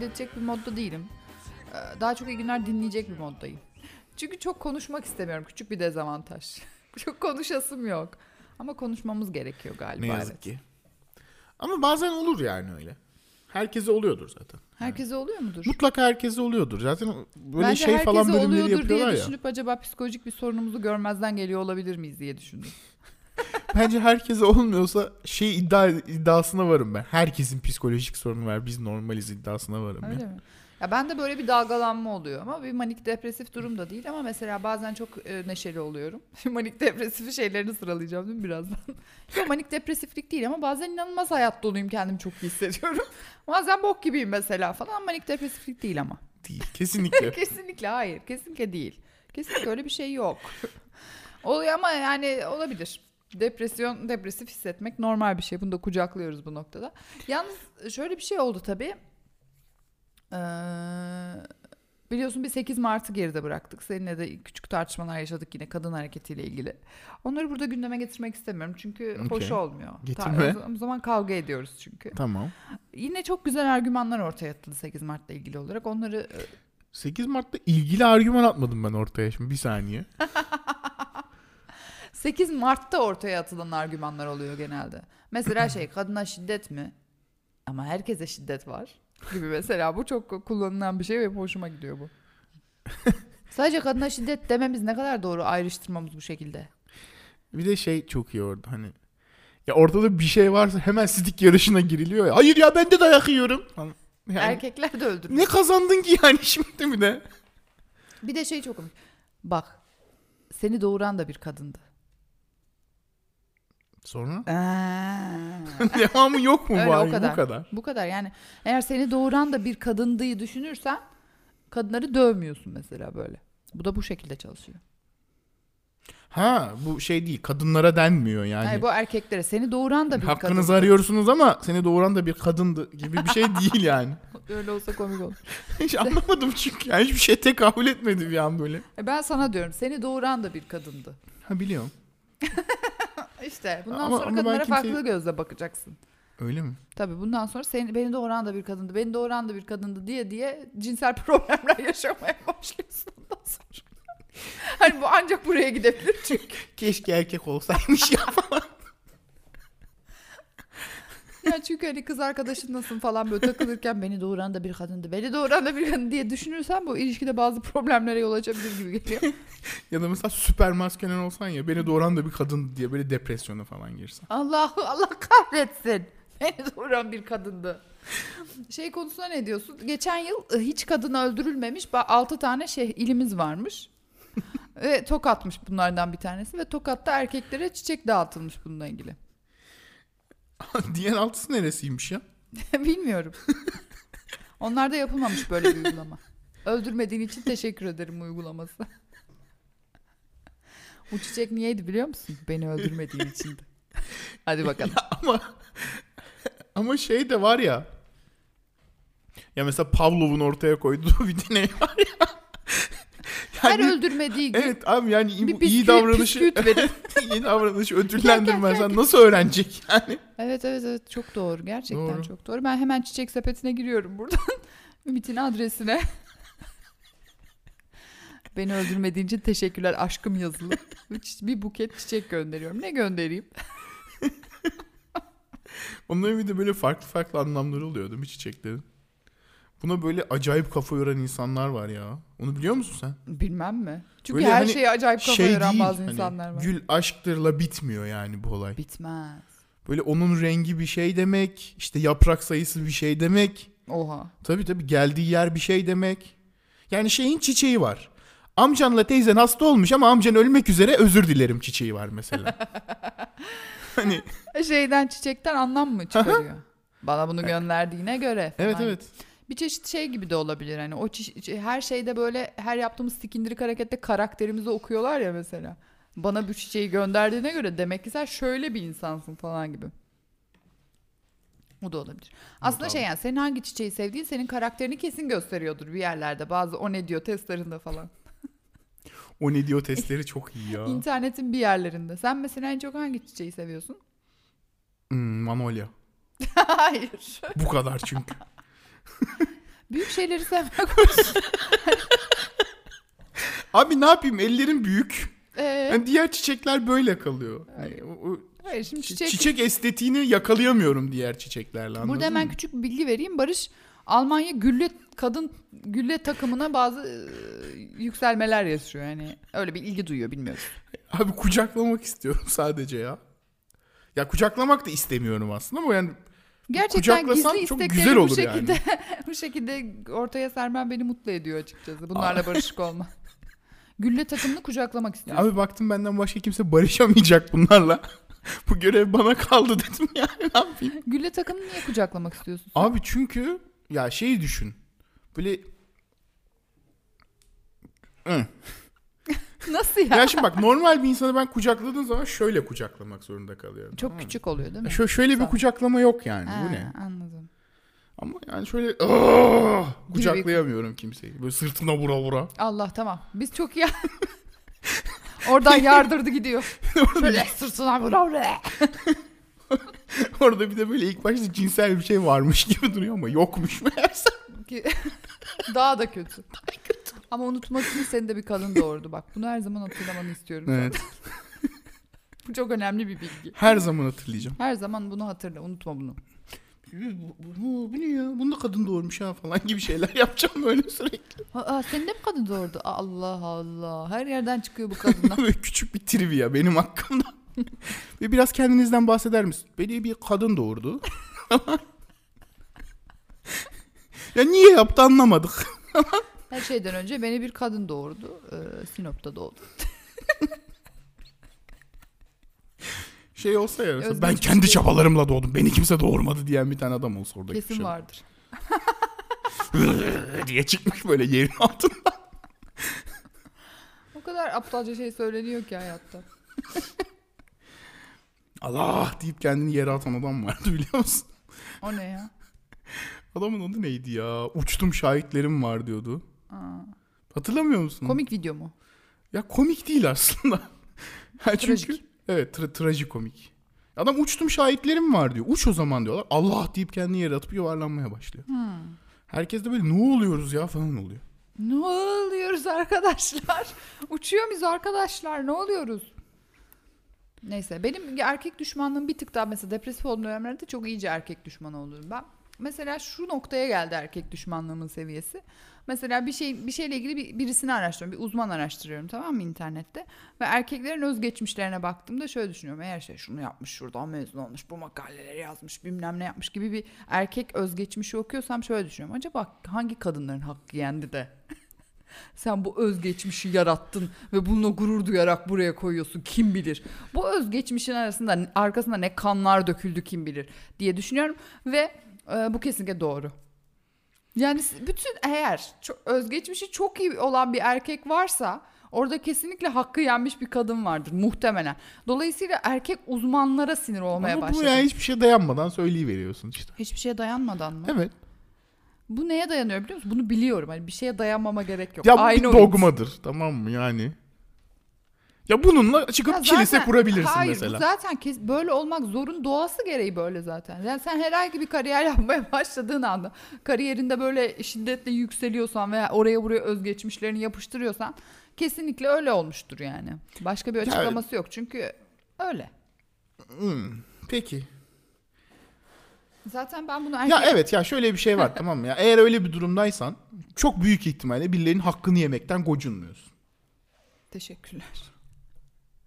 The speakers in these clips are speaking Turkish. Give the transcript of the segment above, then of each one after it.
kaydedecek bir modda değilim. Ee, Daha çok iyi günler dinleyecek bir moddayım. Çünkü çok konuşmak istemiyorum. Küçük bir dezavantaj. çok konuşasım yok. Ama konuşmamız gerekiyor galiba. Ne yazık evet. ki. Ama bazen olur yani öyle. Herkese oluyordur zaten. Herkese oluyor mudur? Mutlaka herkese oluyordur. Zaten böyle Bence şey herkese falan bölümleri oluyordur diye yapıyorlar ya. düşünüp acaba psikolojik bir sorunumuzu görmezden geliyor olabilir miyiz diye düşündüm. Bence herkese olmuyorsa şey iddia iddiasına varım ben. Herkesin psikolojik sorunu var. Biz normaliz iddiasına varım Öyle ya. mi? Ya bende böyle bir dalgalanma oluyor ama bir manik depresif durum da değil ama mesela bazen çok e, neşeli oluyorum. manik depresif şeylerini sıralayacağım değil mi birazdan? Yok manik depresiflik değil ama bazen inanılmaz hayat doluyum kendimi çok iyi hissediyorum. bazen bok gibiyim mesela falan manik depresiflik değil ama. Değil. Kesinlikle. kesinlikle hayır kesinlikle değil. Kesinlikle öyle bir şey yok. Oluyor ama yani olabilir. Depresyon, depresif hissetmek normal bir şey. Bunu da kucaklıyoruz bu noktada. Yalnız şöyle bir şey oldu tabii. Ee, biliyorsun bir 8 Mart'ı geride bıraktık. Seninle de küçük tartışmalar yaşadık yine kadın hareketiyle ilgili. Onları burada gündeme getirmek istemiyorum. Çünkü hoş Okey. olmuyor. Getirme. Ta- o zaman kavga ediyoruz çünkü. tamam. Yine çok güzel argümanlar ortaya atıldı 8 Mart'la ilgili olarak. Onları e, 8 Mart'ta ilgili argüman atmadım ben ortaya şimdi. Bir saniye. 8 Mart'ta ortaya atılan argümanlar oluyor genelde. Mesela şey kadına şiddet mi? Ama herkese şiddet var gibi mesela. Bu çok kullanılan bir şey ve hoşuma gidiyor bu. Sadece kadına şiddet dememiz ne kadar doğru ayrıştırmamız bu şekilde. Bir de şey çok iyi orada hani. Ya ortada bir şey varsa hemen sidik yarışına giriliyor ya. Hayır ya ben de dayak yiyorum. Falan. Yani Erkekler de öldürür. ne kazandın ki yani şimdi bir de? Bir de şey çok komik. Bak seni doğuran da bir kadındı. Sonra Aa. devamı yok mu Öyle, bari o kadar. bu kadar? Bu kadar yani eğer seni doğuran da bir kadındığı düşünürsen kadınları dövmüyorsun mesela böyle. Bu da bu şekilde çalışıyor. Ha bu şey değil kadınlara denmiyor yani. Hayır bu erkeklere seni doğuran da bir Hakkınızı kadın. arıyorsunuz ama seni doğuran da bir kadındı gibi bir şey değil yani. Öyle olsa komik olur. Hiç anlamadım çünkü. Yani hiçbir şeye tekabül etmedi bir an böyle. E ben sana diyorum seni doğuran da bir kadındı. Ha biliyorum. İşte bundan Ama- sonra ama kadınlara kimseyi- farklı gözle bakacaksın. Öyle mi? Tabii bundan sonra seni, beni doğuran da bir kadındı, beni doğuran da bir kadındı diye diye cinsel problemler yaşamaya başlıyorsun ondan sonra. hani bu ancak buraya gidebilir çünkü. Keşke erkek olsaymış ya falan. Ya çünkü hani kız arkadaşınlasın falan böyle takılırken beni doğuran da bir kadındı, beni doğuran da bir kadın diye düşünürsen bu ilişkide bazı problemlere yol açabilir gibi geliyor. ya da mesela süper maskenen olsan ya beni doğuran da bir kadın diye böyle depresyona falan girsen. Allah Allah kahretsin. Beni doğuran bir kadındı. Şey konusunda ne diyorsun? Geçen yıl e, hiç kadın öldürülmemiş 6 tane şey ilimiz varmış. ve Tokat'mış bunlardan bir tanesi ve Tokat'ta erkeklere çiçek dağıtılmış bununla ilgili. Diğer altısı neresiymiş ya? Bilmiyorum. Onlarda yapılmamış böyle bir uygulama. Öldürmediğin için teşekkür ederim uygulaması. Bu çiçek niyeydi biliyor musun? Beni öldürmediğin içindi. Hadi bakalım. ama ama şey de var ya. Ya mesela Pavlov'un ortaya koyduğu bir deney var ya. Her Yani- öldürmediği gün Evet abi yani iyi, bir iyi bisküvi, davranışı iyi davranışı ödüllendirmezsen nasıl öğrenecek yani? Evet evet evet çok doğru gerçekten Doğru. çok doğru. Ben hemen çiçek sepetine giriyorum buradan. Ümit'in adresine. Beni öldürmediğin için teşekkürler aşkım yazılı. Bir buket çiçek gönderiyorum. Ne göndereyim? Onların bir de böyle farklı farklı anlamları oluyor değil mi çiçeklerin? Buna böyle acayip kafa yoran insanlar var ya. Onu biliyor musun sen? Bilmem mi? Çünkü Böyle her hani şeye acayip kafa şey yoran değil. bazı hani insanlar var. Gül aşktırla bitmiyor yani bu olay. Bitmez. Böyle onun rengi bir şey demek. işte yaprak sayısı bir şey demek. Oha. Tabii tabii geldiği yer bir şey demek. Yani şeyin çiçeği var. Amcanla teyzen hasta olmuş ama amcan ölmek üzere özür dilerim çiçeği var mesela. hani Şeyden çiçekten anlam mı çıkarıyor? Bana bunu gönderdiğine göre. evet falan. evet. Bir çeşit şey gibi de olabilir hani o çeşit, çe- her şeyde böyle her yaptığımız sikindirik harekette karakterimizi okuyorlar ya mesela. Bana bu çiçeği gönderdiğine göre demek ki sen şöyle bir insansın falan gibi. O da olabilir. Aslında Tamam. şey yani senin hangi çiçeği sevdiğin senin karakterini kesin gösteriyordur bir yerlerde. Bazı o ne diyor testlerinde falan. O ne diyor testleri çok iyi ya. İnternetin bir yerlerinde. Sen mesela en çok hangi çiçeği seviyorsun? Hmm, Manolya. Hayır. Bu kadar çünkü. Büyük şeyleri sevmek. Abi ne yapayım ellerim büyük. Ee, Yani diğer çiçekler böyle kalıyor. Yani o- o hayır şimdi çiçek... çiçek. estetiğini yakalayamıyorum diğer çiçeklerle Burada hemen mı? küçük bir bilgi vereyim. Barış Almanya gülle kadın gülle takımına bazı e, yükselmeler yaşıyor. Yani öyle bir ilgi duyuyor bilmiyorum. Abi kucaklamak istiyorum sadece ya. Ya kucaklamak da istemiyorum aslında ama yani Gerçekten gizli istekleri bu şekilde bu şekilde ortaya sermen beni mutlu ediyor açıkçası. Bunlarla barışık olma. Gülle takımını kucaklamak istiyorum. abi baktım benden başka kimse barışamayacak bunlarla. Bu görev bana kaldı dedim yani ne yapayım. Gülle takımını niye kucaklamak istiyorsun? Abi çünkü ya şeyi düşün. Böyle Hı. Nasıl ya? Ya şimdi bak normal bir insanı ben kucakladığım zaman şöyle kucaklamak zorunda kalıyorum. Çok tamam küçük oluyor değil mi? Şö- şöyle bir kucaklama yok yani. Ha, Bu ne? Anladım. Ama yani şöyle "Aa!" kucaklayamıyorum kimseyi. Böyle sırtına vura vura. Allah tamam. Biz çok iyi. Oradan yardırdı gidiyor. Şöyle sırtına vura vura. Orada bir de böyle ilk başta cinsel bir şey varmış gibi duruyor ama yokmuş meğerse. Ki- Daha da kötü. Ama unutmak için seni de bir kadın doğurdu. Bak bunu her zaman hatırlamanı istiyorum. Evet. Bu çok önemli bir bilgi. Her zaman hatırlayacağım. Her zaman bunu hatırla. Unutma bunu. Bu, bu, bu ne ya? Bunu da kadın doğurmuş ha falan gibi şeyler yapacağım böyle sürekli. Aa, seni de mi kadın doğurdu? Allah Allah. Her yerden çıkıyor bu kadınlar. Böyle küçük bir trivia benim hakkımda. Ve biraz kendinizden bahseder misin? Beni bir kadın doğurdu. ya niye yaptı anlamadık. Her şeyden önce beni bir kadın doğurdu. Ee, Sinop'ta doğdu. Şey olsa ya mesela, ben kendi şey. çabalarımla doğdum. Beni kimse doğurmadı diyen bir tane adam olsa orada. Kesin vardır. diye çıkmış böyle yerin altında. O kadar aptalca şey söyleniyor ki hayatta. Allah deyip kendini yere atan adam vardı biliyor musun? O ne ya? Adamın adı neydi ya? Uçtum şahitlerim var diyordu. Aa, Hatırlamıyor musun? komik video mu? Ya komik değil aslında. Ha çünkü Trajik. evet tra- trajikomik. Adam uçtum şahitlerim var diyor. Uç o zaman diyorlar. Allah deyip kendini yere atıp yuvarlanmaya başlıyor. Hmm. Herkes de böyle ne oluyoruz ya falan oluyor. Ne oluyoruz arkadaşlar? Uçuyor muyuz arkadaşlar? Ne oluyoruz? Neyse benim erkek düşmanlığım bir tık daha mesela depresif olduğum dönemlerde çok iyice erkek düşmanı oluyorum ben. Mesela şu noktaya geldi erkek düşmanlığımın seviyesi. Mesela bir şey bir şeyle ilgili bir, birisini araştırıyorum. Bir uzman araştırıyorum tamam mı internette. Ve erkeklerin özgeçmişlerine baktığımda şöyle düşünüyorum. Eğer şey şunu yapmış, şuradan mezun olmuş, bu makaleleri yazmış, bilmem ne yapmış gibi bir erkek özgeçmişi okuyorsam şöyle düşünüyorum. Acaba hangi kadınların hakkı yendi de sen bu özgeçmişi yarattın ve bununla gurur duyarak buraya koyuyorsun kim bilir. Bu özgeçmişin arasında arkasında ne kanlar döküldü kim bilir diye düşünüyorum ve e, bu kesinlikle doğru. Yani bütün eğer çok, özgeçmişi çok iyi olan bir erkek varsa orada kesinlikle hakkı yenmiş bir kadın vardır muhtemelen. Dolayısıyla erkek uzmanlara sinir olmaya Ama bu başladı. yani hiçbir şey dayanmadan söyleyiveriyorsun işte. Hiçbir şeye dayanmadan mı? Evet. Bu neye dayanıyor biliyor musun? Bunu biliyorum. Hani bir şeye dayanmama gerek yok. Ya bu Aynı bir oyun. dogmadır tamam mı yani. Ya bununla çıkıp Ya kilise zaten- kurabilirsin hayır, mesela. bu zaten kes, böyle olmak zorun doğası gereği böyle zaten. Yani sen herhangi bir kariyer yapmaya başladığın anda kariyerinde böyle şiddetle yükseliyorsan veya oraya buraya özgeçmişlerini yapıştırıyorsan kesinlikle öyle olmuştur yani. Başka bir açıklaması yok çünkü öyle. Hmm, Peki. Zaten ben bunu erkek... Ya evet ya şöyle bir şey var tamam mı ya. Eğer öyle bir durumdaysan çok büyük ihtimalle birilerinin hakkını yemekten gocunmuyorsun. Teşekkürler.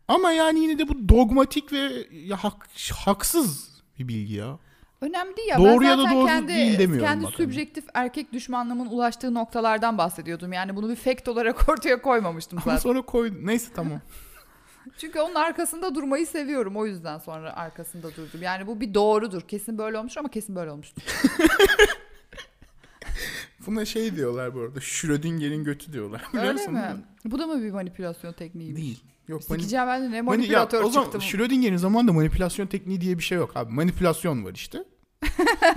Ama yani yine de bu dogmatik ve ya hak, haksız bir bilgi ya. Önemli değil ya. Doğru ben ya da zaten doğru kendi, değil demiyorum kendi bak hani. sübjektif erkek düşmanlığımın ulaştığı noktalardan bahsediyordum. Yani bunu bir fact olarak ortaya koymamıştım Ama zaten. sonra koy neyse tamam. Çünkü onun arkasında durmayı seviyorum. O yüzden sonra arkasında durdum. Yani bu bir doğrudur. Kesin böyle olmuş ama kesin böyle olmuştur. Buna şey diyorlar bu arada. Schrödinger'in götü diyorlar. Biliyor Öyle mi? Bu da mı bir manipülasyon tekniği? Değil. Yok mani- Sikeceğim ben de ne mani- ya, manipülatör o zaman. Schrödinger'in zamanında manipülasyon tekniği diye bir şey yok abi. Manipülasyon var işte.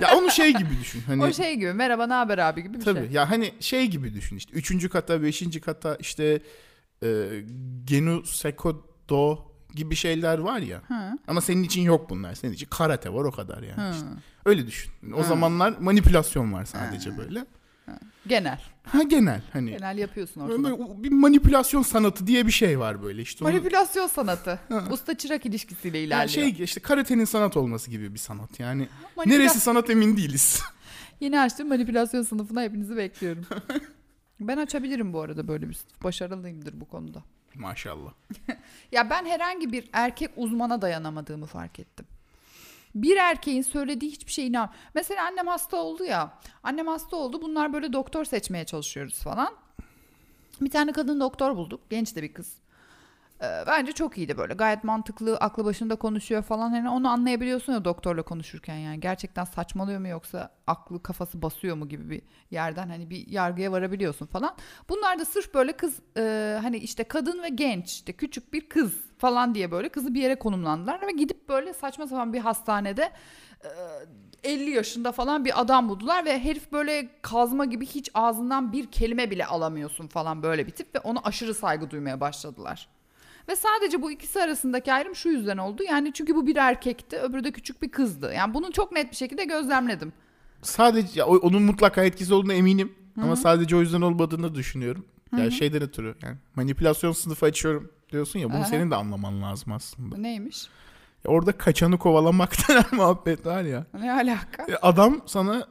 ya onu şey gibi düşün. Hani O şey gibi merhaba ne haber abi gibi bir Tabii şey. ya hani şey gibi düşün işte. Üçüncü kata, beşinci kata işte e, Genu Sekodo gibi şeyler var ya. Hı. Ama senin için yok bunlar. Senin için karate var o kadar yani. Hı. işte. Öyle düşün. O Hı. zamanlar manipülasyon var sadece Hı. böyle. Genel. Ha genel hani. Genel yapıyorsun Böyle ortada. bir manipülasyon sanatı diye bir şey var böyle işte. Onu- Manipülasyon sanatı. Usta çırak ilişkisiyle Yani ilerliyor. şey işte karatenin sanat olması gibi bir sanat. Yani Manipüla- neresi sanat emin değiliz. Yeni açtığım manipülasyon sınıfına hepinizi bekliyorum. ben açabilirim bu arada böyle bir sınıf. Başarılıyımdır bu konuda. Maşallah. Ya ben herhangi bir erkek uzmana dayanamadığımı fark ettim. Bir erkeğin söylediği hiçbir şeye inan. Mesela annem hasta oldu ya. Annem hasta oldu. Bunlar böyle doktor seçmeye çalışıyoruz falan. Bir tane kadın doktor bulduk. Genç de bir kız. Ee, bence çok iyiydi böyle. Gayet mantıklı, aklı başında konuşuyor falan. Hani onu anlayabiliyorsun ya doktorla konuşurken yani. Gerçekten saçmalıyor mu yoksa aklı kafası basıyor mu gibi bir yerden hani bir yargıya varabiliyorsun falan. Bunlar da sırf böyle kız e, hani işte kadın ve genç işte küçük bir kız falan diye böyle kızı bir yere konumlandılar ve gidip böyle saçma sapan bir hastanede e, 50 yaşında falan bir adam buldular ve herif böyle kazma gibi hiç ağzından bir kelime bile alamıyorsun falan böyle bir tip ve ona aşırı saygı duymaya başladılar. Ve sadece bu ikisi arasındaki ayrım şu yüzden oldu. Yani çünkü bu bir erkekti, öbürü de küçük bir kızdı. Yani bunu çok net bir şekilde gözlemledim. Sadece ya, onun mutlaka etkisi olduğuna eminim. Ama sadece o yüzden olmadığını düşünüyorum. Yani şeyden ötürü yani manipülasyon sınıfı açıyorum diyorsun ya bunu Aha. senin de anlaman lazım aslında. Neymiş? Ya orada kaçanı kovalamak denen muhabbet var ya. Ne alaka? Adam sana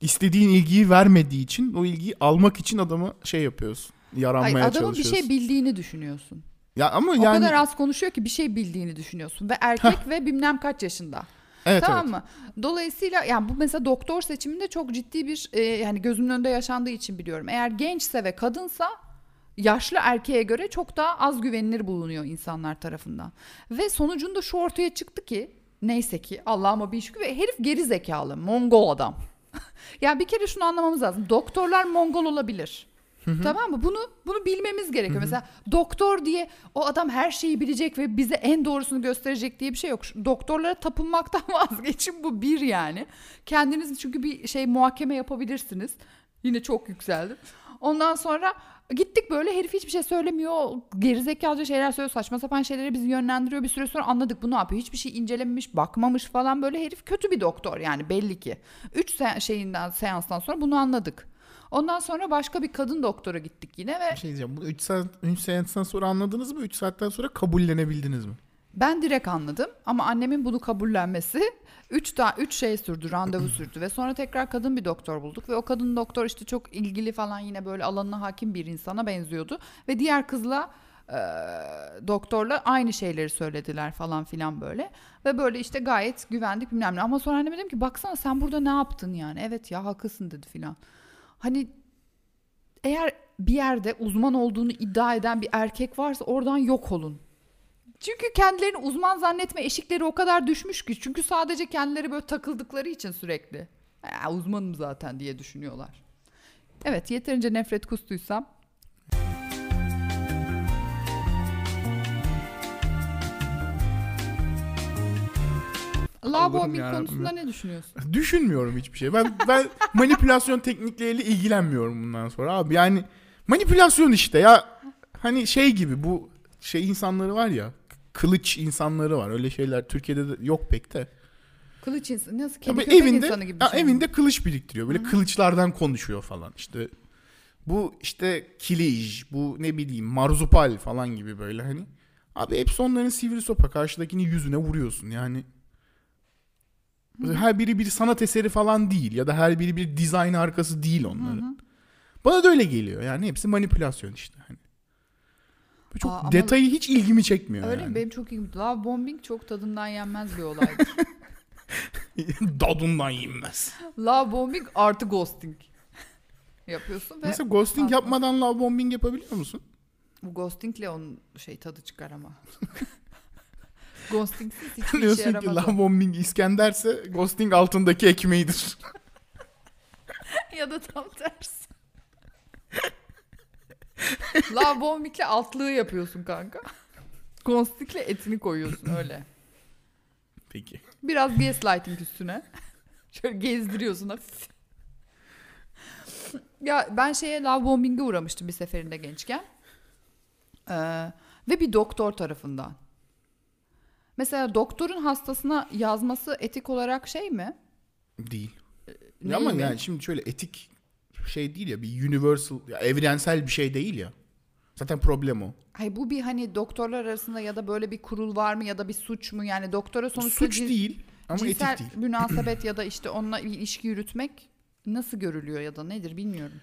istediğin ilgiyi vermediği için o ilgiyi almak için adama şey yapıyorsun. Ay, Yaranmaya adamın bir çalışıyorsun. şey bildiğini düşünüyorsun. Ya ama O yani kadar az konuşuyor ki bir şey bildiğini düşünüyorsun. Ve erkek ve bilmem kaç yaşında. evet tamam evet. mı? Dolayısıyla yani bu mesela doktor seçiminde çok ciddi bir e, yani gözümün önünde yaşandığı için biliyorum. Eğer gençse ve kadınsa yaşlı erkeğe göre çok daha az güvenilir bulunuyor insanlar tarafından. Ve sonucunda şu ortaya çıktı ki neyse ki Allah'ıma bir şükür ve herif geri zekalı Mongol adam. yani bir kere şunu anlamamız lazım. Doktorlar Mongol olabilir. Tamam mı? Bunu bunu bilmemiz gerekiyor. Mesela doktor diye o adam her şeyi bilecek ve bize en doğrusunu gösterecek diye bir şey yok. Doktorlara tapınmaktan vazgeçin bu bir yani. Kendiniz çünkü bir şey muhakeme yapabilirsiniz. Yine çok yükseldim. Ondan sonra gittik böyle herif hiçbir şey söylemiyor. Gerizekalıca şeyler söylüyor. Saçma sapan şeyleri bizi yönlendiriyor. Bir süre sonra anladık bu ne yapıyor. Hiçbir şey incelememiş, bakmamış falan böyle herif kötü bir doktor yani belli ki. Üç se- şeyinden seanstan sonra bunu anladık. Ondan sonra başka bir kadın doktora gittik yine ve Bir şey diyeceğim. Bunu 3 saat 3 seanstan sonra anladınız mı? 3 saatten sonra kabullenebildiniz mi? ben direkt anladım ama annemin bunu kabullenmesi 3 ta 3 şey sürdü, randevu sürdü ve sonra tekrar kadın bir doktor bulduk ve o kadın doktor işte çok ilgili falan yine böyle alanına hakim bir insana benziyordu ve diğer kızla e, doktorla aynı şeyleri söylediler falan filan böyle ve böyle işte gayet güvendik bilmem ne ama sonra anneme dedim ki baksana sen burada ne yaptın yani evet ya haklısın dedi filan hani eğer bir yerde uzman olduğunu iddia eden bir erkek varsa oradan yok olun. Çünkü kendilerini uzman zannetme eşikleri o kadar düşmüş ki. Çünkü sadece kendileri böyle takıldıkları için sürekli. Ya, uzmanım zaten diye düşünüyorlar. Evet yeterince nefret kustuysam. Love bombing yarabbim konusunda ya. ne düşünüyorsun? Düşünmüyorum hiçbir şey. Ben ben manipülasyon teknikleriyle ilgilenmiyorum bundan sonra abi. Yani manipülasyon işte ya hani şey gibi bu şey insanları var ya kılıç insanları var. Öyle şeyler Türkiye'de de yok pek de. Kılıç insanı nasıl kedi köpek evinde insanı gibi bir ya şey mi? evinde kılıç biriktiriyor. Böyle kılıçlardan konuşuyor falan. İşte bu işte kilij, bu ne bileyim marzupal falan gibi böyle hani. Abi hepsi onların sivri sopa karşıdakini yüzüne vuruyorsun yani. Her biri bir sanat eseri falan değil ya da her biri bir dizayn arkası değil onların. Bana da öyle geliyor yani hepsi manipülasyon işte hani. Bu çok Aa, detayı hiç ilgimi çekmiyor Öyle mi? yani. Benim çok ilgim. Love bombing çok tadından yenmez bir olaydır. Dadundan yenmez. Love bombing artı ghosting. Yapıyorsun ve Mesela ghosting yapmadan love bombing yapabiliyor musun? bu ghostingle onun şey tadı çıkar ama. Ghostingsiz hiçbir işe Diyorsun ki o. bombing İskender'se ghosting altındaki ekmeğidir. ya da tam tersi. Love bombing'le altlığı yapıyorsun kanka. Ghosting'le etini koyuyorsun öyle. Peki. Biraz gaslighting üstüne. Şöyle gezdiriyorsun hafif. ya ben şeye love bombing'e uğramıştım bir seferinde gençken. Ee, ve bir doktor tarafından. Mesela doktorun hastasına yazması etik olarak şey mi? Değil. Neyi Ama mi? yani şimdi şöyle etik şey değil ya bir universal ya evrensel bir şey değil ya. Zaten problem o. Hayır bu bir hani doktorlar arasında ya da böyle bir kurul var mı ya da bir suç mu? Yani doktora sonuçta Suç cin- değil ama cinsel etik değil. münasebet ya da işte onunla ilişki yürütmek nasıl görülüyor ya da nedir bilmiyorum.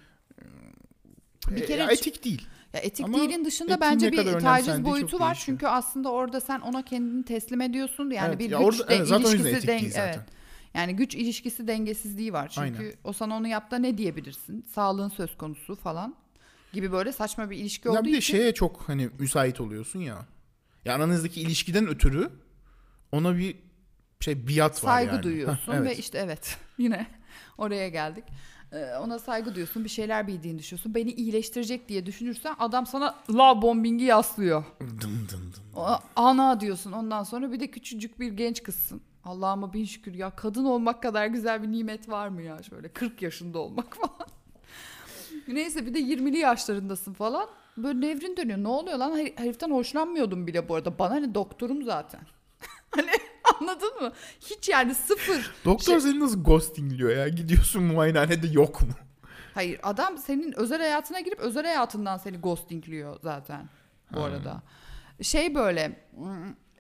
Bir E, kere ya etik değil. Ya etik Ama değilin dışında bence bir taciz boyutu var. Çünkü aslında orada sen ona kendini teslim ediyorsun. Yani Evet, bir ya güç orada- de- evet, zaten ilişkisi zaten. evet. Yani güç ilişkisi dengesizliği var. Çünkü Aynen. o sana onu yaptı ne diyebilirsin? Sağlığın söz konusu falan gibi böyle saçma bir ilişki Ya olduğu bir de için. şeye çok hani müsait oluyorsun ya. Ya aranızdaki ilişkiden ötürü ona bir şey biat var saygı yani. duyuyorsun Heh, evet. ve işte evet yine oraya geldik. Ee, ona saygı duyuyorsun, bir şeyler bildiğini düşünüyorsun. Beni iyileştirecek diye düşünürsen adam sana la bombingi yaslıyor. Dım dım dım. O- Ana diyorsun ondan sonra bir de küçücük bir genç kızsın. Allah'ıma bin şükür ya kadın olmak kadar güzel bir nimet var mı ya şöyle 40 yaşında olmak falan. Neyse bir de 20'li yaşlarındasın falan. Böyle nevrin dönüyor. Ne oluyor lan? Her- Heriften hoşlanmıyordum bile bu arada. Bana ne doktorum zaten. hani anladın mı? Hiç yani sıfır. Doktor Şey- seni nasıl ghostingliyor ya? Gidiyorsun muayenehanede yok mu? Hayır adam senin özel hayatına girip özel hayatından seni ghostingliyor zaten bu Ha. arada. Şey böyle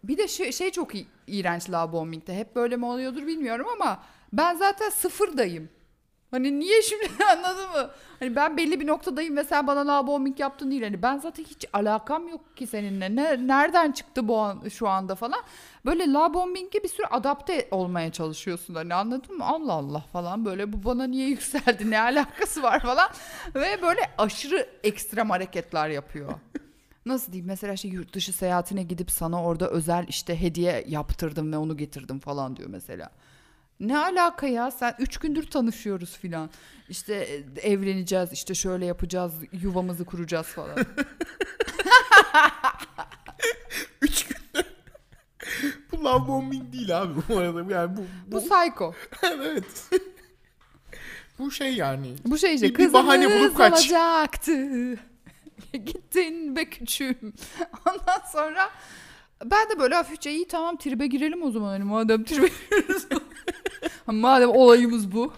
bir de şey, şey çok iğrenç love bombing'de. Hep böyle mi oluyordur bilmiyorum ama ben zaten sıfırdayım. Hani niye şimdi anladın mı? Hani ben belli bir noktadayım ve sen bana love bombing yaptın değil. Hani ben zaten hiç alakam yok ki seninle. Ne, nereden çıktı bu an, şu anda falan. Böyle love bombing'e bir süre adapte olmaya çalışıyorsun. Hani anladın mı? Allah Allah falan böyle bu bana niye yükseldi ne alakası var falan. Ve böyle aşırı ekstrem hareketler yapıyor. Nasıl diyeyim mesela işte yurt dışı seyahatine gidip sana orada özel işte hediye yaptırdım ve onu getirdim falan diyor mesela. Ne alaka ya sen üç gündür tanışıyoruz filan. İşte e, evleneceğiz işte şöyle yapacağız yuvamızı kuracağız falan. Üç günde. bu love bombing değil abi bu arada. Yani bu, Bu bu, psycho. evet. bu şey yani. Bu şey işte Bir- bir bahane bulup kaç. olacaktı. Gittin be küçüğüm. Ondan sonra ben de böyle hafifçe iyi tamam tribe girelim o zaman hani madem tribe giriyoruz. madem olayımız bu.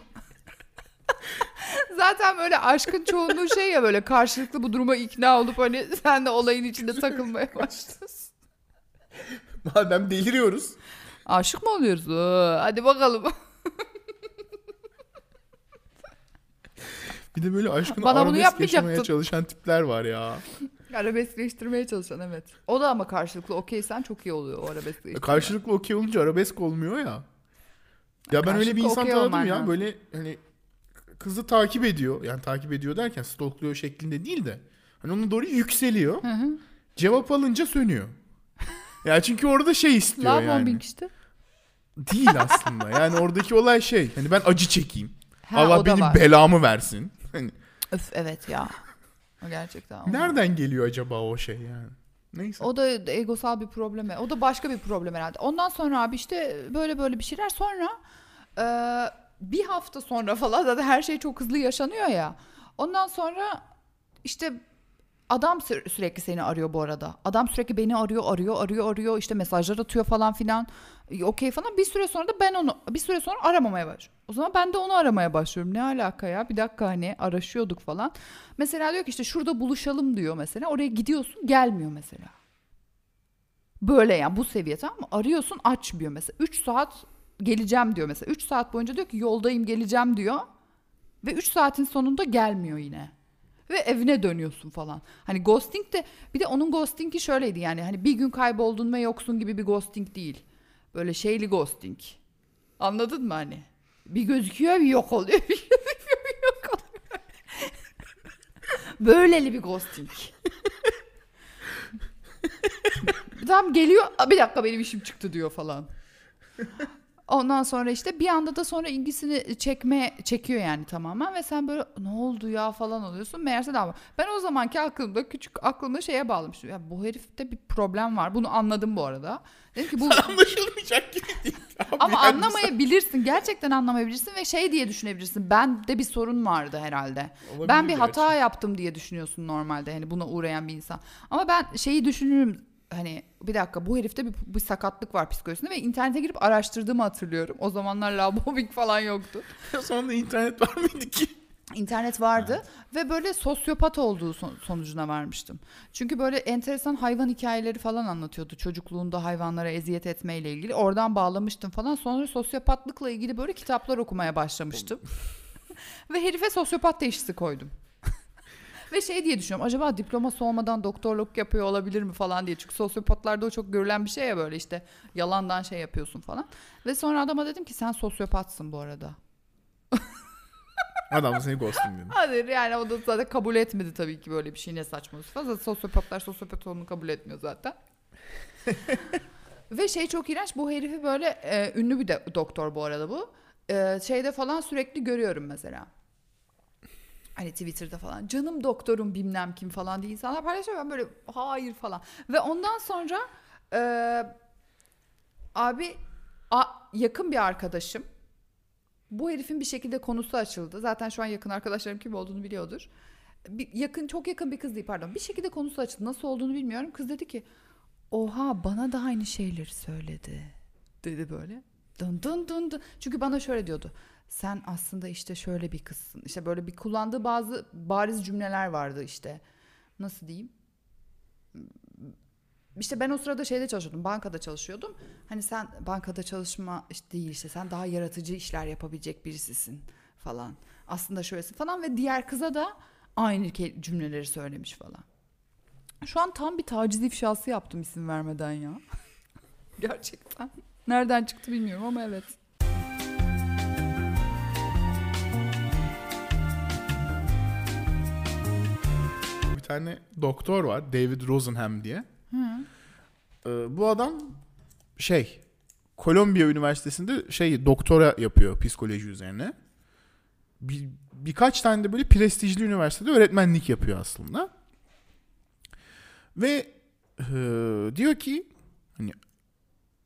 Zaten böyle aşkın çoğunluğu şey ya böyle karşılıklı bu duruma ikna olup hani sen de olayın içinde takılmaya başlıyorsun. Madem deliriyoruz. Aşık mı oluyoruz? Oo, hadi bakalım. Bir de böyle aşkını Bana bunu yapmayacaktın. çalışan tipler var ya. Arabeskleştirmeye çalışan evet. O da ama karşılıklı okeysen çok iyi oluyor o arabeskleştirme. Karşılıklı okey olunca arabesk olmuyor ya. Ya ben öyle bir insan okey tanıdım ya lazım. böyle hani kızı takip ediyor. Yani takip ediyor derken stalkluyor şeklinde değil de. Hani ona doğru yükseliyor. Hı hı. Cevap alınca sönüyor. ya çünkü orada şey istiyor Love yani. bombing işte. Değil aslında. Yani oradaki olay şey. Hani ben acı çekeyim. Ha, Allah benim belamı versin. Hani Öf evet ya. O gerçekten. o. nereden geliyor acaba o şey yani? Neyse. O da egosal bir problem. O da başka bir problem herhalde. Ondan sonra abi işte böyle böyle bir şeyler sonra e, bir hafta sonra falan zaten her şey çok hızlı yaşanıyor ya. Ondan sonra işte adam sü- sürekli seni arıyor bu arada. Adam sürekli beni arıyor, arıyor, arıyor, arıyor. işte mesajlar atıyor falan filan. E, Okey falan. Bir süre sonra da ben onu bir süre sonra aramamaya başlıyorum. O zaman ben de onu aramaya başlıyorum. Ne alaka ya? Bir dakika hani araşıyorduk falan. Mesela diyor ki işte şurada buluşalım diyor mesela. Oraya gidiyorsun gelmiyor mesela. Böyle yani bu seviye tamam mı? Arıyorsun açmıyor mesela. 3 saat geleceğim diyor mesela. 3 saat boyunca diyor ki yoldayım geleceğim diyor. Ve 3 saatin sonunda gelmiyor yine. Ve evine dönüyorsun falan. Hani ghosting de bir de onun ghostingi şöyleydi yani. Hani bir gün kayboldun ve yoksun gibi bir ghosting değil. Böyle şeyli ghosting. Anladın mı hani? Bir gözüküyor bir yok oluyor. Bir gözüküyor bir yok oluyor. Böyleli bir ghosting. Tam geliyor "Aa, bir dakika benim işim çıktı diyor falan. Ondan sonra işte bir anda da sonra ilgisini çekme çekiyor yani tamamen ve sen böyle ne oldu ya falan oluyorsun. Meğerse daha. Ben o zamanki aklımda küçük aklımda şeye bağlamıştım. Ya bu herifte bir problem var. Bunu anladım bu arada. Dedim ki bu Anlaşılmayacak gibi değil. Ama yani anlamayabilirsin. Gerçekten anlamayabilirsin ve şey diye düşünebilirsin. Ben de bir sorun vardı herhalde. Olabilir ben bir gerçi. hata yaptım diye düşünüyorsun normalde hani buna uğrayan bir insan. Ama ben şeyi düşünürüm hani bir dakika bu herifte bir, bir sakatlık var psikolojisinde ve internete girip araştırdığımı hatırlıyorum. O zamanlar labobik falan yoktu. Sonra internet var mıydı ki? İnternet vardı ve böyle sosyopat olduğu son- sonucuna varmıştım. Çünkü böyle enteresan hayvan hikayeleri falan anlatıyordu. Çocukluğunda hayvanlara eziyet etmeyle ilgili. Oradan bağlamıştım falan. Sonra sosyopatlıkla ilgili böyle kitaplar okumaya başlamıştım. ve herife sosyopat teşhisi koydum. Ve şey diye düşünüyorum. Acaba diploması olmadan doktorluk yapıyor olabilir mi falan diye. Çünkü sosyopatlarda o çok görülen bir şey ya böyle işte yalandan şey yapıyorsun falan. Ve sonra adama dedim ki sen sosyopatsın bu arada. Adam da seni ghosting dedi. Hayır yani o da zaten kabul etmedi tabii ki böyle bir şey ne saçması falan. Zaten sosyopatlar sosyopat olduğunu kabul etmiyor zaten. Ve şey çok iğrenç bu herifi böyle e, ünlü bir de, doktor bu arada bu. E, şeyde falan sürekli görüyorum mesela. Hani Twitter'da falan canım doktorum bilmem kim falan diye insanlar paylaşıyor. Ben böyle hayır falan. Ve ondan sonra e, abi a, yakın bir arkadaşım bu herifin bir şekilde konusu açıldı. Zaten şu an yakın arkadaşlarım kim olduğunu biliyordur. Bir, yakın çok yakın bir kız değil pardon. Bir şekilde konusu açıldı. Nasıl olduğunu bilmiyorum. Kız dedi ki oha bana da aynı şeyleri söyledi. Dedi böyle. Dın dın dın dın. Çünkü bana şöyle diyordu. Sen aslında işte şöyle bir kızsın. İşte böyle bir kullandığı bazı bariz cümleler vardı işte. Nasıl diyeyim? İşte ben o sırada şeyde çalışıyordum. Bankada çalışıyordum. Hani sen bankada çalışma işte değil işte sen daha yaratıcı işler yapabilecek birisisin falan. Aslında şöylesin falan ve diğer kıza da aynı cümleleri söylemiş falan. Şu an tam bir taciz ifşası yaptım isim vermeden ya. Gerçekten. Nereden çıktı bilmiyorum ama evet. Tane doktor var David Rosenham diye. Ee, bu adam şey Kolombiya Üniversitesi'nde şey doktora yapıyor psikoloji üzerine. Bir, birkaç tane de böyle prestijli üniversitede öğretmenlik yapıyor aslında. Ve e, diyor ki hani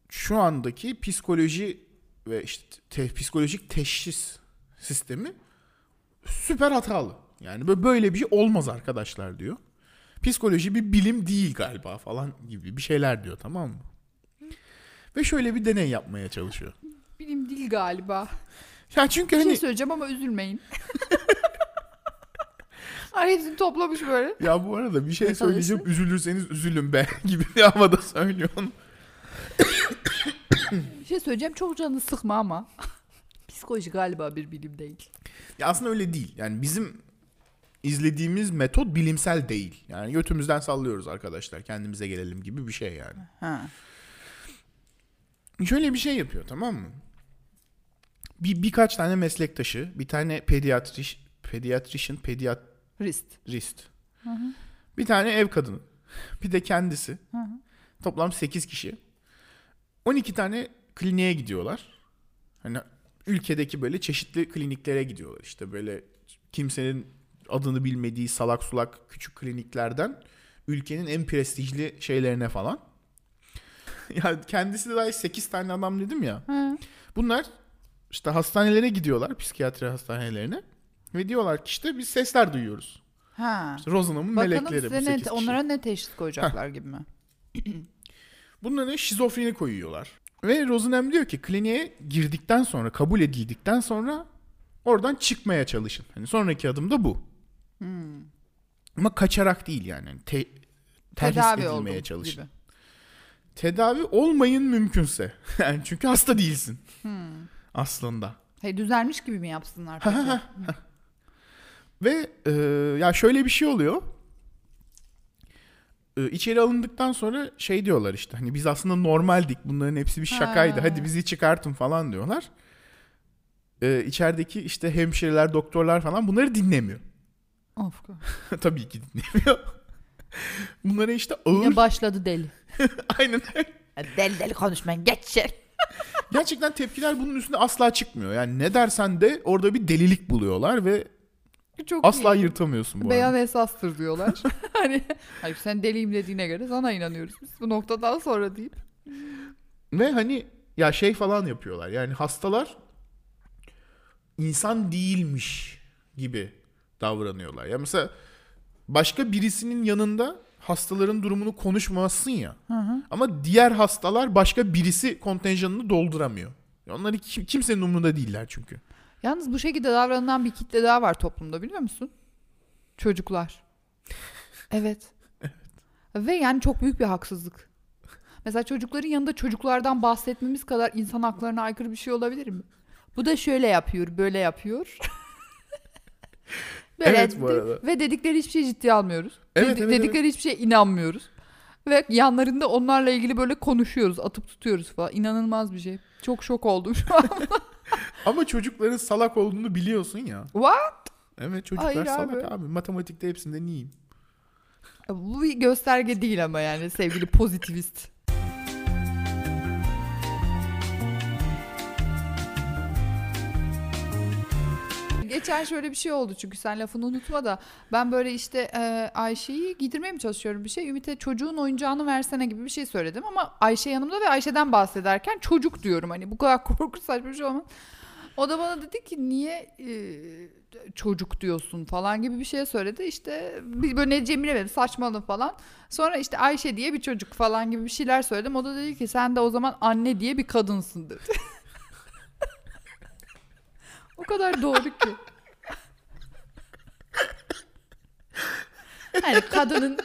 şu andaki psikoloji ve işte te- psikolojik teşhis sistemi süper hatalı. Yani böyle- bir şey olmaz arkadaşlar diyor. Psikoloji bir bilim değil galiba falan gibi bir şeyler diyor tamam mı? Ve şöyle bir deney yapmaya çalışıyor. Bilim değil galiba. Ya çünkü Bir hani şey söyleyeceğim ama üzülmeyin. Ay hepsini toplamış böyle. ya bu arada bir şey Ne söyleyeceğim üzülürseniz üzülün be gibi bir havada söylüyor onu. Bir şey söyleyeceğim çok canını sıkma ama. Psikoloji galiba bir bilim değil. Ya aslında öyle değil. Yani bizim izlediğimiz metot bilimsel değil. Yani götümüzden sallıyoruz arkadaşlar. Kendimize gelelim gibi bir şey yani. Ha. Şöyle bir şey yapıyor tamam mı? Bir birkaç tane meslektaşı, bir tane pediatriş, pediatrician, pediatrist, Rist. bir tane ev kadını, bir de kendisi. Hı hı. Toplam 8 kişi. 12 tane kliniğe gidiyorlar. Hani ülkedeki böyle çeşitli kliniklere gidiyorlar. İşte böyle kimsenin adını bilmediği salak sulak küçük kliniklerden ülkenin en prestijli şeylerine falan. ya kendisi de dahi 8 tane adam dedim ya. Ha. Bunlar işte hastanelere gidiyorlar, psikiyatri hastanelerine. Ve diyorlar ki işte biz sesler duyuyoruz. Ha. İşte Bakalım melekleri bu size 8 ne, kişi. onlara ne teşhis koyacaklar gibi mi? Bunlara şizofreni koyuyorlar. Ve Rosenham diyor ki kliniğe girdikten sonra, kabul edildikten sonra oradan çıkmaya çalışın. Hani sonraki adım da bu. Hmm. Ama kaçarak değil yani. Te- terhis Tedavi edilmeye çalışın. gibi. Tedavi olmayın mümkünse. yani çünkü hasta değilsin Hmm. aslında. Hey, düzelmiş gibi mi yapsınlar peki? Ve e, ya şöyle bir şey oluyor. E, içeri alındıktan sonra şey diyorlar işte hani biz aslında normaldik bunların hepsi bir şakaydı Ha. hadi bizi çıkartın falan diyorlar. E, içerideki işte hemşireler doktorlar falan bunları dinlemiyor. Of. Tabii ki dinlemiyor. Bunlara işte ağır Yine başladı deli. aynen Deli deli konuşmayın geçin. gerçekten tepkiler bunun üstünde asla çıkmıyor. Yani ne dersen de orada bir delilik buluyorlar ve Çok asla iyi. yırtamıyorsun bu Beyan arada. esastır diyorlar. hani hayır sen deliyim dediğine göre sana inanıyoruz biz bu noktadan sonra deyip. Ve hani ya şey falan yapıyorlar. Yani hastalar insan değilmiş gibi davranıyorlar. Ya mesela başka birisinin yanında hastaların durumunu konuşmasın ya. Hı hı. Ama diğer hastalar başka birisi kontenjanını dolduramıyor. Onları kim, kimsenin umurunda değiller çünkü. Yalnız bu şekilde davranılan bir kitle daha var toplumda biliyor musun? Çocuklar. Evet. Ve yani çok büyük bir haksızlık. Mesela çocukların yanında çocuklardan bahsetmemiz kadar insan haklarına aykırı bir şey olabilir mi? Bu da şöyle yapıyor, böyle yapıyor. Böyle Evet, bu arada. Ve dedikleri hiçbir şey ciddiye almıyoruz. Evet, Dedi- evet, dedikleri hiçbir şeye inanmıyoruz. Ve yanlarında onlarla ilgili böyle konuşuyoruz, atıp tutuyoruz falan. İnanılmaz bir şey. Çok şok oldum şu an. Ama çocukların salak olduğunu biliyorsun ya. What? Evet çocuklar Hayır salak abi. abi. Matematikte hepsinden iyiyim. Bu bir gösterge değil ama yani sevgili pozitivist. Geçen şöyle bir şey oldu çünkü sen lafını unutma da ben böyle işte e, Ayşe'yi giydirmeye mi çalışıyorum bir şey Ümit'e çocuğun oyuncağını versene gibi bir şey söyledim ama Ayşe yanımda ve Ayşe'den bahsederken çocuk diyorum hani bu kadar korkunç saçma bir şey olmaz. O da bana dedi ki niye e, çocuk diyorsun falan gibi bir şey söyledi. İşte bir böyle ne diyeceğimi bilemedim saçmaladım falan. Sonra işte Ayşe diye bir çocuk falan gibi bir şeyler söyledim. O da dedi ki sen de o zaman anne diye bir kadınsın dedi. o kadar doğru ki. Yani kadının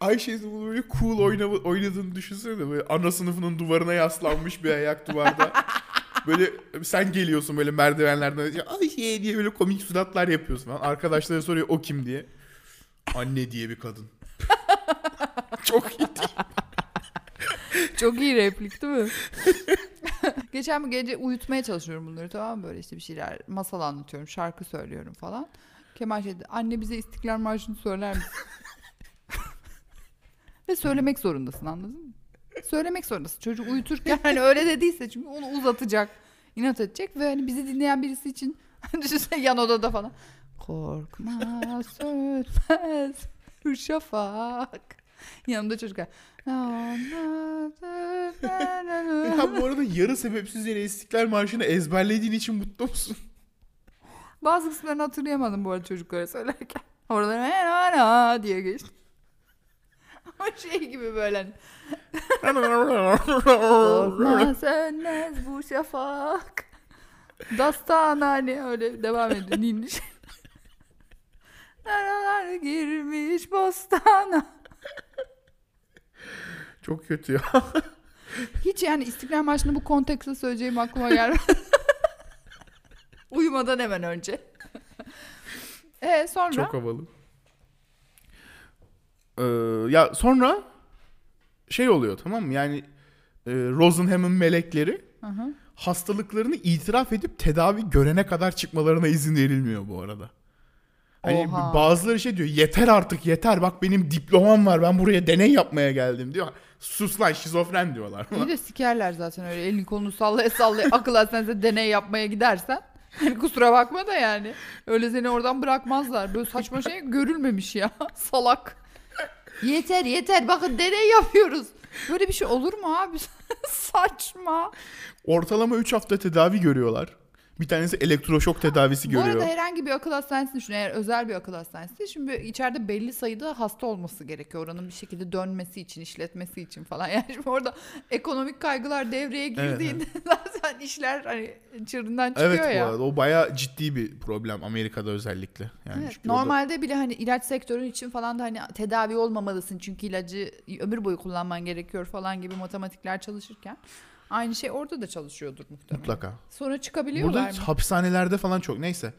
Ayşe'nin bunu böyle cool oyna, oynadığını düşünsene de böyle ana sınıfının duvarına yaslanmış bir ayak duvarda. Böyle sen geliyorsun böyle merdivenlerden Ayşe diye böyle komik suratlar yapıyorsun falan. Arkadaşları soruyor o kim diye. Anne diye bir kadın. Çok iyi değil. Çok iyi replik değil mi? Geçen bir gece uyutmaya çalışıyorum bunları tamam mı? Böyle işte bir şeyler masal anlatıyorum, şarkı söylüyorum falan. Kemal şey dedi, anne bize İstiklal Marşı'nı söyler misin? Ve söylemek zorundasın anladın mı? Söylemek zorundasın. Çocuk uyuturken hani öyle dediyse çünkü onu uzatacak. inat edecek ve hani bizi dinleyen birisi için düşünsene yan odada falan. Korkma sönmez bu şafak. Yanımda çocuklar. Ya bu arada yarı sebepsiz yere İstiklal Marşı'nı ezberlediğin için mutlu musun? Bazı kısımlarını hatırlayamadım bu arada çocuklara söylerken. Oralara "Ana" diye geçti. Ama şey gibi böyle hani, Korkma sönmez bu şafak. Dastan hani öyle devam ediyor ninniş. Naralar girmiş bostana. Çok kötü ya. Hiç yani İstiklal Marşı'nı bu kontekste söyleyeceğim aklıma gelmedi. Uyumadan hemen önce. e sonra? Çok havalı. Ee, ya sonra şey oluyor tamam mı? Yani e, Rosenham'ın melekleri hı. hastalıklarını itiraf edip tedavi görene kadar çıkmalarına izin verilmiyor bu arada. Hani Oha. bazıları şey diyor yeter artık yeter bak benim diplomam var ben buraya deney yapmaya geldim diyor. Sus lan şizofren diyorlar. Bir de sikerler zaten öyle elini kolunu sallaya sallaya akıl hastanesine deney yapmaya gidersen. Hani kusura bakma da yani. Öyle seni oradan bırakmazlar. Böyle saçma şey görülmemiş ya. Salak. Yeter yeter bakın deney yapıyoruz. Böyle bir şey olur mu abi? Saçma. Ortalama 3 hafta tedavi görüyorlar. Bir tanesi elektroşok tedavisi Bu görüyor. arada herhangi bir akıl hastanesini düşün. Eğer özel bir akıl hastanesi. Şimdi içeride belli sayıda hasta olması gerekiyor. Oranın bir şekilde dönmesi için, işletmesi için falan. Yani şimdi orada ekonomik kaygılar devreye girdiğinde zaten işler hani çığırından çıkıyor Evet bu ya. arada o bayağı ciddi bir problem Amerika'da özellikle. Yani Evet, çünkü orada- normalde bile hani ilaç sektörü için falan da hani tedavi olmamalısın çünkü ilacı ömür boyu kullanman gerekiyor falan gibi matematikler çalışırken aynı şey orada da çalışıyordur muhtemelen. mutlaka. Sonra çıkabiliyorlar Burada mı? hapishanelerde falan çok neyse.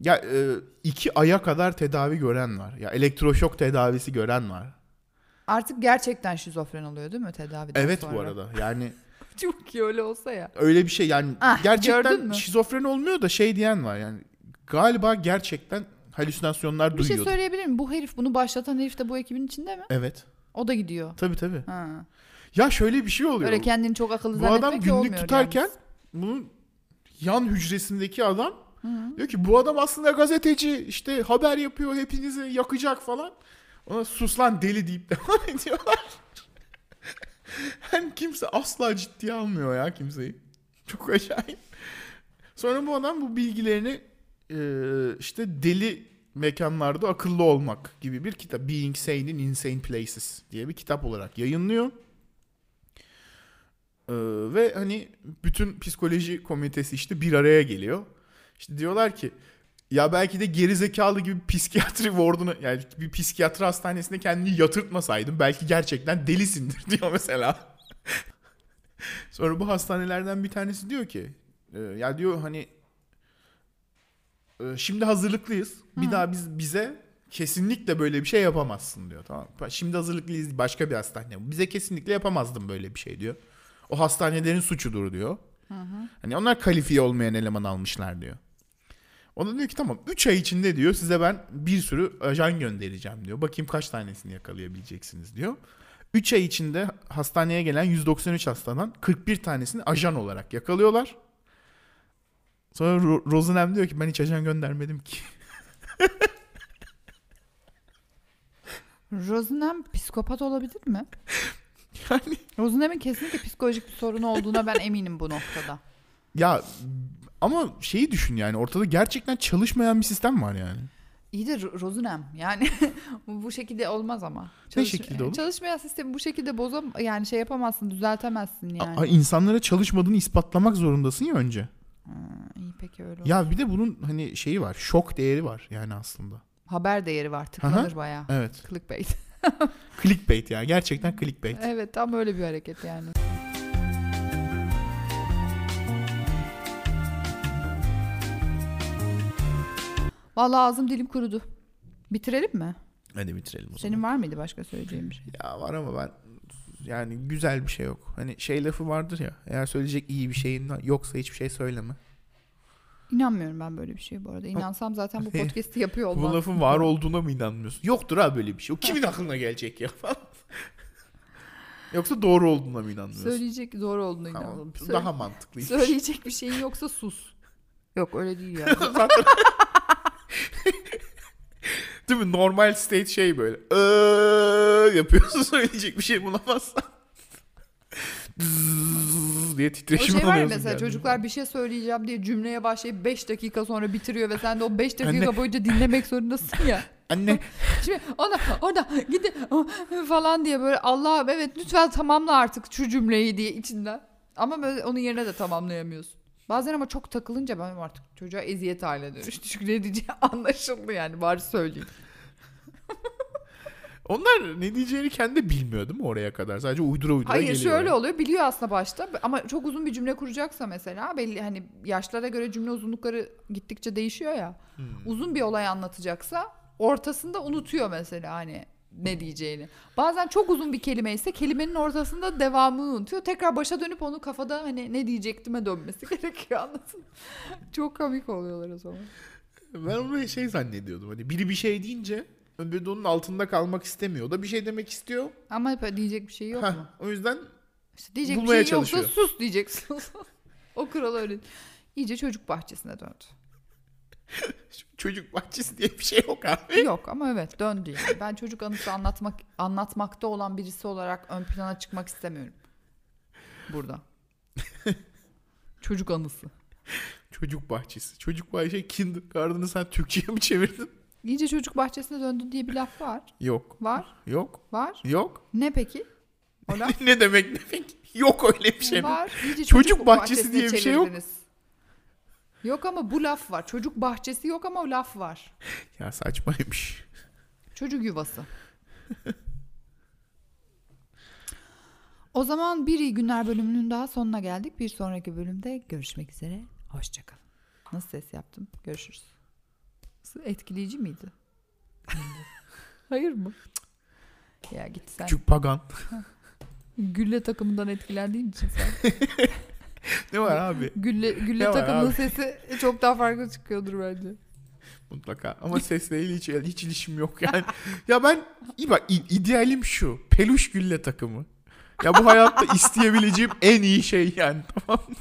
Ya e, iki aya kadar tedavi gören var. Ya elektroşok tedavisi gören var. Artık gerçekten şizofren oluyor değil mi tedaviden Evet sonra? bu arada. Yani Çok iyi öyle olsa ya. öyle bir şey yani Ah, gerçekten şizofren olmuyor da şey diyen var yani. Galiba gerçekten halüsinasyonlar Bir şey duyuyordu. söyleyebilir miyim? Bu herif bunu başlatan herif de bu ekibin içinde mi? evet. O da gidiyor. Tabii tabii. Ha. Ya şöyle bir şey oluyor. Öyle kendini çok akıllı Bu adam günlük tutarken yalnız. bunun yan hücresindeki adam diyor ki bu adam aslında gazeteci işte haber yapıyor hepinizi yakacak falan. Ona sus lan deli deyip devam ediyorlar. yani kimse asla ciddiye almıyor ya kimseyi. Çok acayip. Sonra bu adam bu bilgilerini e, işte deli mekanlarda akıllı olmak gibi bir kitap. Being Sane in Insane Places diye bir kitap olarak yayınlıyor. Ee, ve hani bütün psikoloji komitesi işte bir araya geliyor. İşte diyorlar ki ya belki de geri zekalı gibi psikiyatri warduna yani bir psikiyatri hastanesinde kendini yatırtmasaydın belki gerçekten delisindir diyor mesela. Sonra bu hastanelerden bir tanesi diyor ki e, ya diyor hani e, şimdi hazırlıklıyız. Bir Hı. daha biz bize kesinlikle böyle bir şey yapamazsın diyor. Tamam. Şimdi hazırlıklıyız başka bir hastane. Bize kesinlikle yapamazdın böyle bir şey diyor. O hastanelerin suçudur diyor. Hı hı. Hani onlar kalifiye olmayan eleman almışlar diyor. O da diyor ki tamam 3 ay içinde diyor size ben bir sürü ajan göndereceğim diyor. Bakayım kaç tanesini yakalayabileceksiniz diyor. 3 ay içinde hastaneye gelen 193 hastadan 41 tanesini ajan olarak yakalıyorlar. Sonra Ro- Rosenham diyor ki ben hiç ajan göndermedim ki. Rosenham psikopat olabilir mi? Yani Rosenham'in kesinlikle psikolojik bir sorunu olduğuna ben eminim bu noktada. ya ama şeyi düşün yani ortada gerçekten çalışmayan bir sistem var yani. İyi de Ro- Rosenham yani bu şekilde olmaz ama. şekilde olur? Çalışmayan sistemi bu şekilde bozam yani şey yapamazsın düzeltemezsin yani. A- insanlara çalışmadığını ispatlamak zorundasın ya önce. İyi peki öyle olur. Ya bir de bunun hani şeyi var. Şok değeri var yani aslında. Haber değeri var tıklanır bayağı. Evet. Clickbait. Clickbait ya. Gerçekten clickbait. evet tam öyle bir hareket yani. Vallahi ağzım dilim kurudu. Bitirelim mi? Hadi bitirelim o zaman. Senin var mıydı başka söyleyeceğin bir şey? Ya var ama ben yani güzel bir şey yok. Hani şey lafı vardır ya. Eğer söyleyecek iyi bir şeyin yoksa hiçbir şey söyleme. İnanmıyorum ben böyle bir şeye bu arada. İnansam zaten bu podcast'i yapıyor olmaz. Bu lafın var olduğuna mı inanmıyorsun? Yoktur ha böyle bir şey. O kimin aklına gelecek ya falan. Yoksa doğru olduğuna mı inanmıyorsun? Söyleyecek doğru olduğunu Tamam. inanıyorum. Söyle- Daha mantıklı. Söyleyecek bir şeyin yoksa sus. Yok öyle değil ya. Zaten Değil mi? Normal state şey böyle. Iıı yapıyorsun söyleyecek bir şey bulamazsan. Zzzz diye O titreşim şey var mesela kendine. çocuklar bir şey söyleyeceğim diye cümleye başlayıp 5 dakika sonra bitiriyor ve sen de o 5 dakika Anne. boyunca dinlemek zorundasın ya. Anne Şimdi ona orada gidi falan diye böyle Allah'ım evet lütfen tamamla artık şu cümleyi diye içinden. Ama böyle onun yerine de tamamlayamıyorsun. Bazen ama çok takılınca ben artık çocuğa eziyet haline dönüştü. Çünkü ne diyeceği anlaşıldı yani bari söyleyeyim. Onlar ne diyeceğini kendi bilmiyor değil mi oraya kadar? Sadece uydura uydura Hayır geliyor. şöyle oluyor biliyor aslında başta ama çok uzun bir cümle kuracaksa mesela belli hani yaşlara göre cümle uzunlukları gittikçe değişiyor ya. Hmm. Uzun bir olay anlatacaksa ortasında unutuyor mesela hani ne diyeceğini. Bazen çok uzun bir kelime ise kelimenin ortasında devamını unutuyor. Tekrar başa dönüp onu kafada hani ne diyecektime dönmesi gerekiyor anladın mı? Çok komik oluyorlar o zaman. Ben onu şey zannediyordum. Hani biri bir şey deyince öbürü de onun altında kalmak istemiyor. O da bir şey demek istiyor. Ama hep diyecek bir şey yok Heh, mu? o yüzden İşte diyecek bir Bulmaya şey yoksa çalışıyor. sus diyeceksin. o kural öyle. İyice çocuk bahçesine döndü. çocuk bahçesi diye bir şey yok abi. Yok ama evet döndü yani. Ben çocuk anısı anlatmak anlatmakta olan birisi olarak ön plana çıkmak istemiyorum. Burada. çocuk anısı. Çocuk bahçesi. Çocuk bahçesi kindergarten'ı sen Türkçe'ye mi çevirdin? İyice çocuk bahçesine döndü diye bir laf var. Yok. Var. Yok. Var. Yok. Ne peki? O laf ne demek ne demek? Yok öyle bir şey. var. İyice Çocuk bahçesi bahçesine diye bir şey yok. Yok ama bu laf var. Çocuk bahçesi yok ama o laf var. Ya saçmaymış. Çocuk yuvası. o zaman bir iyi günler bölümünün daha sonuna geldik. Bir sonraki bölümde görüşmek üzere. Hoşçakalın. Nasıl ses yaptım? Görüşürüz. Etkileyici miydi? Hayır mı? Ya git sen. Küçük pagan. Gülle takımından etkilendiğin için sen. Ne var abi? Gülle, gülle Ne takımının sesi çok daha farklı çıkıyordur bence. Mutlaka. Ama sesle ilgili hiç, hiç ilişkim yok yani. ya ben iyi bak idealim şu. Peluş gülle takımı. Ya bu hayatta isteyebileceğim en iyi şey yani. Tamam mı?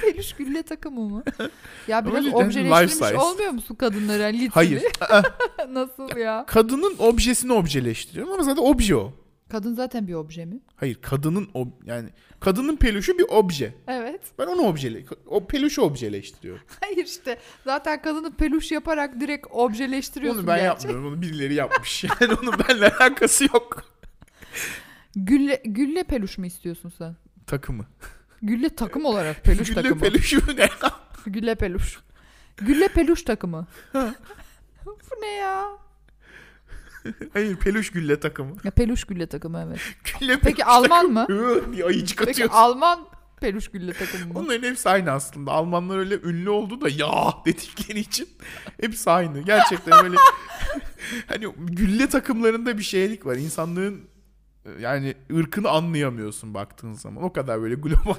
Peluş gülle takımı mı? Ya biraz Öyle objeleştirmiş olmuyor musun kadınları? Yani? Hayır. Aa, Nasıl ya? Kadının objesini objeleştiriyorum ama zaten obje o. Kadın zaten bir obje mi? Hayır kadının o yani kadının peluşu bir obje. Evet. Ben onu objele o peluşu objeleştiriyorum. Hayır işte zaten kadını peluş yaparak direkt objeleştiriyorsun Onu ben gerçi. yapmıyorum. Onu birileri yapmış. Yani onun benimle alakası yok. Gülle, gülle peluş mu istiyorsun sen? Takımı. Gülle takım olarak peluş Gülle takımı. peluşu ne? Gülle peluş. Gülle peluş takımı. Bu ne ya? Hayır peluş gülle takımı. ya? Peluş gülle takımı evet. Gülle Peki peluş Alman takımı. mı? Bir ayıcık Peki atıyorsun. Alman peluş gülle takımı mı? Onların hepsi aynı aslında. Almanlar öyle ünlü oldu da ya dedikleri için hepsi aynı. Gerçekten böyle hani gülle takımlarında bir şeylik var. İnsanlığın yani ırkını anlayamıyorsun baktığın zaman. O kadar böyle global.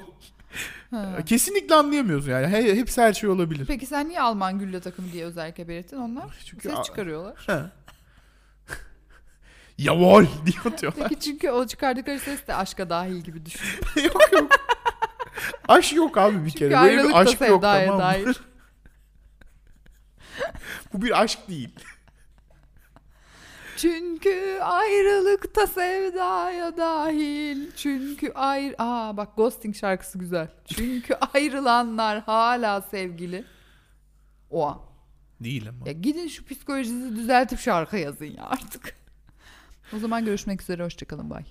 Ha. Kesinlikle anlayamıyorsun yani. He, hepsi her şey olabilir. Peki sen niye Alman gülle takımı diye özellikle belirttin? Onlar Çünkü ses çıkarıyorlar. He. Yavol diye atıyorlar. Peki çünkü o çıkardıkları ses de aşka dahil gibi düşün. yok yok. Aşk yok abi bir Çünkü kere. Böyle bir aşk yok tamam dair. Bu bir aşk değil. Çünkü ayrılıkta sevdaya dahil. Çünkü ayrı... Aa bak Ghosting şarkısı güzel. Çünkü ayrılanlar hala sevgili. Oha. Değil ama. Ya gidin şu psikolojinizi düzeltip şarkı yazın ya artık. O zaman görüşmek üzere. Hoşçakalın. Bay.